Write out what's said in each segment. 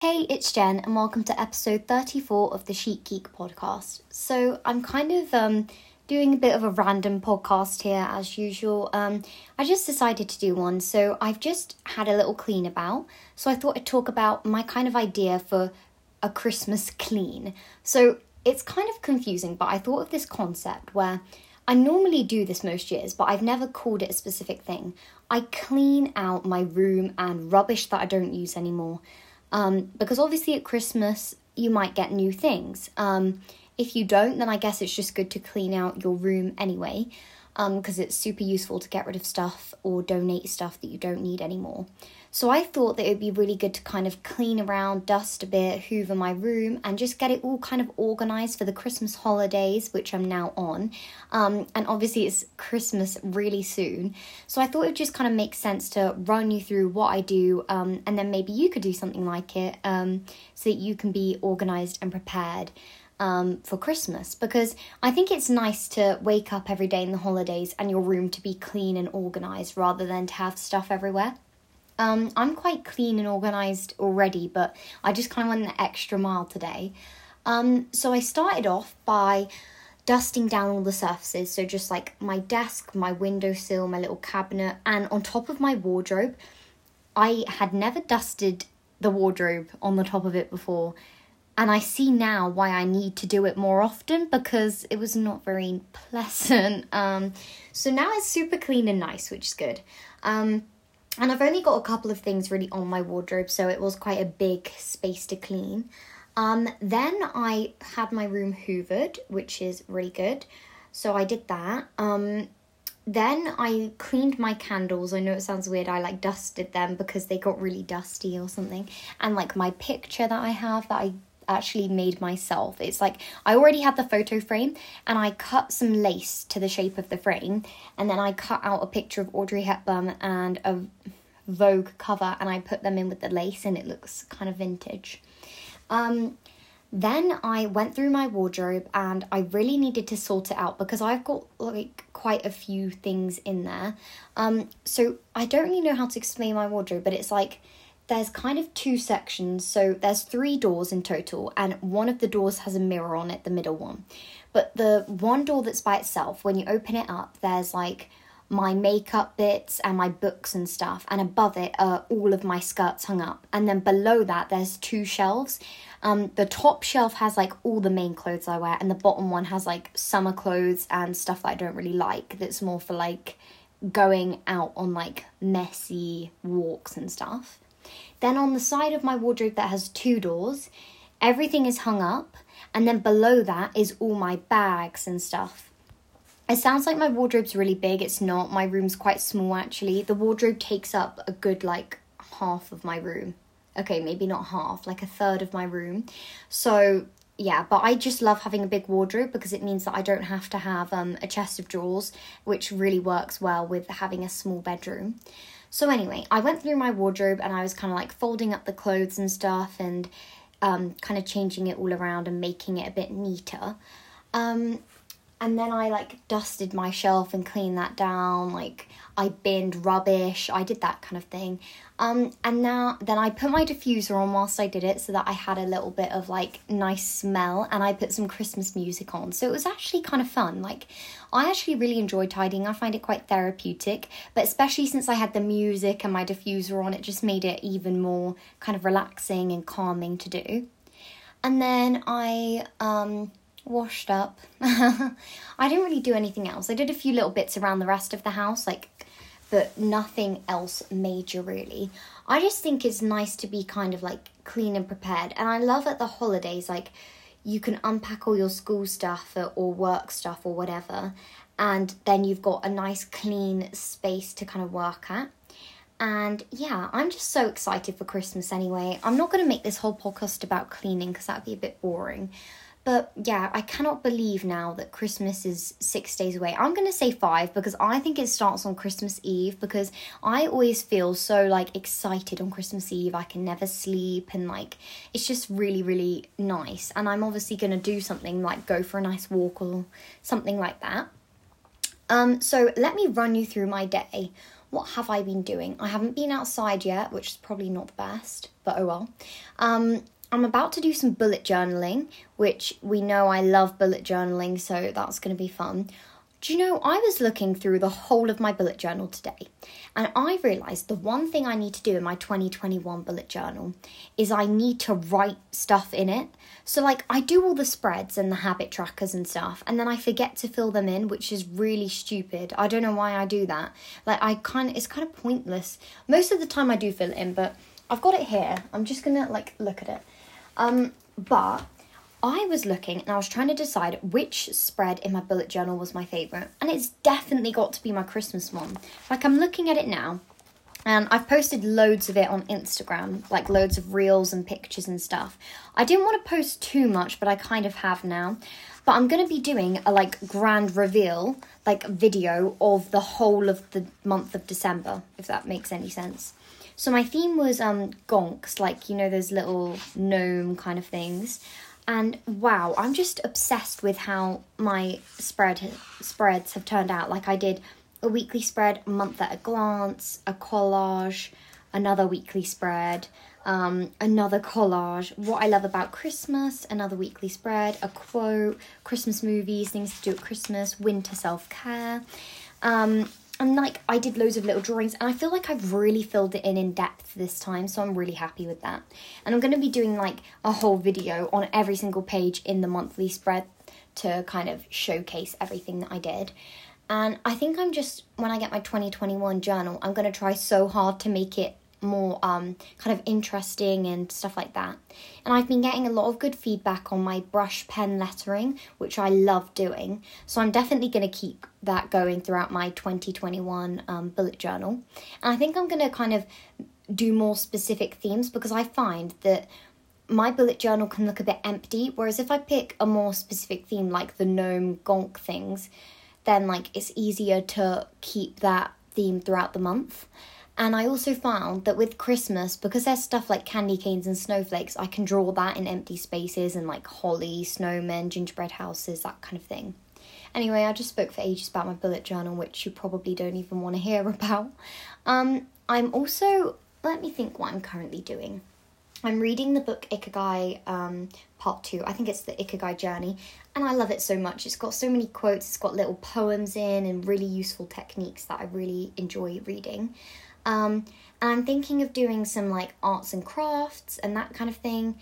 Hey, it's Jen, and welcome to episode 34 of the Chic Geek podcast. So, I'm kind of um, doing a bit of a random podcast here as usual. Um, I just decided to do one, so I've just had a little clean about. So, I thought I'd talk about my kind of idea for a Christmas clean. So, it's kind of confusing, but I thought of this concept where I normally do this most years, but I've never called it a specific thing. I clean out my room and rubbish that I don't use anymore. Um, because obviously at Christmas you might get new things. Um, if you don't, then I guess it's just good to clean out your room anyway, because um, it's super useful to get rid of stuff or donate stuff that you don't need anymore. So I thought that it would be really good to kind of clean around, dust a bit, hoover my room, and just get it all kind of organized for the Christmas holidays, which I'm now on. Um, and obviously, it's Christmas really soon. So I thought it would just kind of make sense to run you through what I do, um, and then maybe you could do something like it um, so that you can be organized and prepared. Um, for Christmas because I think it's nice to wake up every day in the holidays and your room to be clean and organized rather than to have stuff everywhere. Um, I'm quite clean and organized already, but I just kind of went the extra mile today. Um, so I started off by dusting down all the surfaces, so just like my desk, my windowsill, my little cabinet, and on top of my wardrobe. I had never dusted the wardrobe on the top of it before, and I see now why I need to do it more often because it was not very pleasant. Um, so now it's super clean and nice, which is good. Um, and I've only got a couple of things really on my wardrobe, so it was quite a big space to clean. Um, then I had my room hoovered, which is really good. So I did that. Um, then I cleaned my candles. I know it sounds weird. I like dusted them because they got really dusty or something. And like my picture that I have that I actually made myself. It's like I already had the photo frame and I cut some lace to the shape of the frame and then I cut out a picture of Audrey Hepburn and a Vogue cover and I put them in with the lace and it looks kind of vintage. Um, then I went through my wardrobe and I really needed to sort it out because I've got like quite a few things in there. Um, so I don't really know how to explain my wardrobe, but it's like there's kind of two sections. So there's three doors in total, and one of the doors has a mirror on it, the middle one. But the one door that's by itself, when you open it up, there's like my makeup bits and my books and stuff, and above it are all of my skirts hung up. And then below that, there's two shelves. Um, the top shelf has like all the main clothes I wear, and the bottom one has like summer clothes and stuff that I don't really like. That's more for like going out on like messy walks and stuff. Then on the side of my wardrobe that has two doors, everything is hung up, and then below that is all my bags and stuff. It sounds like my wardrobe's really big. It's not. My room's quite small actually. The wardrobe takes up a good like half of my room. Okay, maybe not half, like a third of my room. So, yeah, but I just love having a big wardrobe because it means that I don't have to have um, a chest of drawers, which really works well with having a small bedroom. So, anyway, I went through my wardrobe and I was kind of like folding up the clothes and stuff and um, kind of changing it all around and making it a bit neater. Um, and then I like dusted my shelf and cleaned that down. Like I binned rubbish. I did that kind of thing. Um, and now then I put my diffuser on whilst I did it so that I had a little bit of like nice smell and I put some Christmas music on. So it was actually kind of fun. Like I actually really enjoy tidying. I find it quite therapeutic, but especially since I had the music and my diffuser on, it just made it even more kind of relaxing and calming to do. And then I um washed up. I didn't really do anything else. I did a few little bits around the rest of the house, like, but nothing else major really. I just think it's nice to be kind of like clean and prepared. And I love at the holidays, like, you can unpack all your school stuff or work stuff or whatever, and then you've got a nice clean space to kind of work at. And yeah, I'm just so excited for Christmas anyway. I'm not going to make this whole podcast about cleaning because that'd be a bit boring. But yeah, I cannot believe now that Christmas is six days away. I'm gonna say five because I think it starts on Christmas Eve because I always feel so like excited on Christmas Eve. I can never sleep and like it's just really, really nice. And I'm obviously gonna do something like go for a nice walk or something like that. Um, so let me run you through my day. what have I been doing? I haven't been outside yet, which is probably not the best, but oh well. Um, I'm about to do some bullet journaling, which we know I love bullet journaling, so that's going to be fun. Do you know, I was looking through the whole of my bullet journal today, and I realised the one thing I need to do in my 2021 bullet journal is I need to write stuff in it. So, like, I do all the spreads and the habit trackers and stuff, and then I forget to fill them in, which is really stupid. I don't know why I do that. Like, I kind of, it's kind of pointless. Most of the time I do fill it in, but I've got it here. I'm just gonna, like, look at it. Um, but I was looking and I was trying to decide which spread in my bullet journal was my favourite, and it's definitely got to be my Christmas one. Like, I'm looking at it now, and I've posted loads of it on Instagram, like loads of reels and pictures and stuff. I didn't want to post too much, but I kind of have now. But I'm going to be doing a like grand reveal, like video of the whole of the month of December, if that makes any sense. So my theme was um gonks, like you know those little gnome kind of things. And wow, I'm just obsessed with how my spread spreads have turned out. Like I did a weekly spread, a month at a glance, a collage, another weekly spread, um, another collage. What I love about Christmas, another weekly spread, a quote, Christmas movies, things to do at Christmas, winter self care. Um, and like I did loads of little drawings and I feel like I've really filled it in in depth this time so I'm really happy with that. And I'm going to be doing like a whole video on every single page in the monthly spread to kind of showcase everything that I did. And I think I'm just when I get my 2021 journal, I'm going to try so hard to make it more um, kind of interesting and stuff like that. And I've been getting a lot of good feedback on my brush pen lettering, which I love doing. So I'm definitely going to keep that going throughout my 2021 um, bullet journal. And I think I'm going to kind of do more specific themes because I find that my bullet journal can look a bit empty. Whereas if I pick a more specific theme like the gnome gonk things, then like it's easier to keep that theme throughout the month. And I also found that with Christmas, because there's stuff like candy canes and snowflakes, I can draw that in empty spaces and like holly, snowmen, gingerbread houses, that kind of thing. Anyway, I just spoke for ages about my bullet journal, which you probably don't even want to hear about. Um, I'm also, let me think what I'm currently doing. I'm reading the book Ikigai um, Part 2. I think it's the Ikigai Journey, and I love it so much. It's got so many quotes, it's got little poems in, and really useful techniques that I really enjoy reading. Um, and I'm thinking of doing some like arts and crafts and that kind of thing.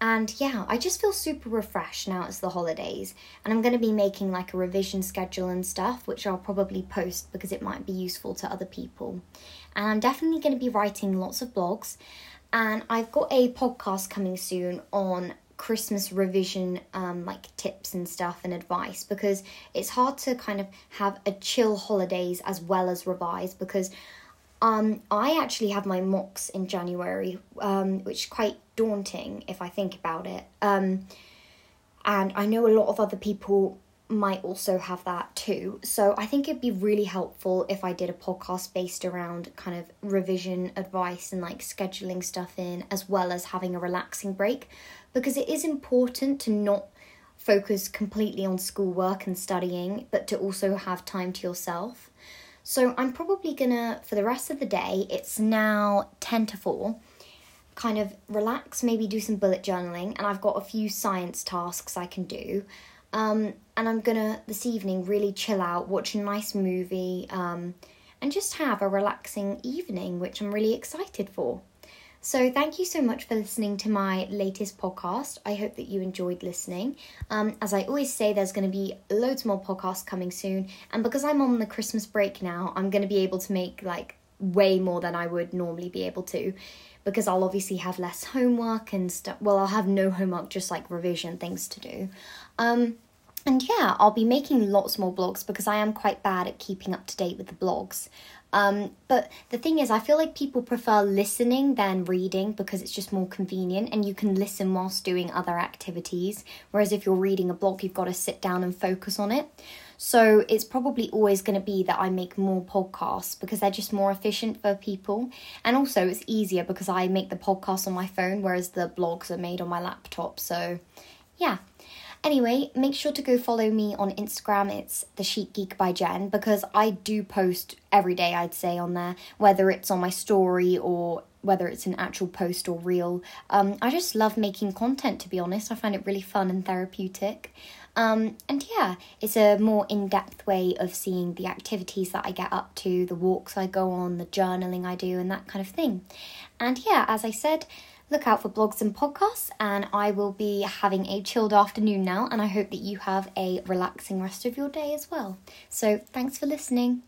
And yeah, I just feel super refreshed now it's the holidays. And I'm going to be making like a revision schedule and stuff, which I'll probably post because it might be useful to other people. And I'm definitely going to be writing lots of blogs. And I've got a podcast coming soon on Christmas revision um, like tips and stuff and advice because it's hard to kind of have a chill holidays as well as revise because um, I actually have my mocks in January, um, which is quite daunting if I think about it. Um, and I know a lot of other people might also have that too. So I think it'd be really helpful if I did a podcast based around kind of revision advice and like scheduling stuff in, as well as having a relaxing break, because it is important to not focus completely on schoolwork and studying, but to also have time to yourself. So I'm probably gonna, for the rest of the day, it's now 10 to 4, kind of relax, maybe do some bullet journaling, and I've got a few science tasks I can do. Um, and I'm gonna, this evening, really chill out, watch a nice movie, um, and just have a relaxing evening, which I'm really excited for. So, thank you so much for listening to my latest podcast. I hope that you enjoyed listening. Um, as I always say, there's going to be loads more podcasts coming soon. And because I'm on the Christmas break now, I'm going to be able to make like way more than I would normally be able to because I'll obviously have less homework and stuff. Well, I'll have no homework, just like revision things to do. Um, and yeah, I'll be making lots more blogs because I am quite bad at keeping up to date with the blogs. Um, but the thing is, I feel like people prefer listening than reading because it's just more convenient and you can listen whilst doing other activities. Whereas if you're reading a blog, you've got to sit down and focus on it. So it's probably always going to be that I make more podcasts because they're just more efficient for people. And also, it's easier because I make the podcast on my phone, whereas the blogs are made on my laptop. So, yeah. Anyway, make sure to go follow me on Instagram. It's the Chic Geek by Jen because I do post every day, I'd say, on there, whether it's on my story or whether it's an actual post or reel. Um, I just love making content, to be honest. I find it really fun and therapeutic. Um, and yeah, it's a more in depth way of seeing the activities that I get up to, the walks I go on, the journaling I do, and that kind of thing. And yeah, as I said, look out for blogs and podcasts, and I will be having a chilled afternoon now, and I hope that you have a relaxing rest of your day as well. So, thanks for listening.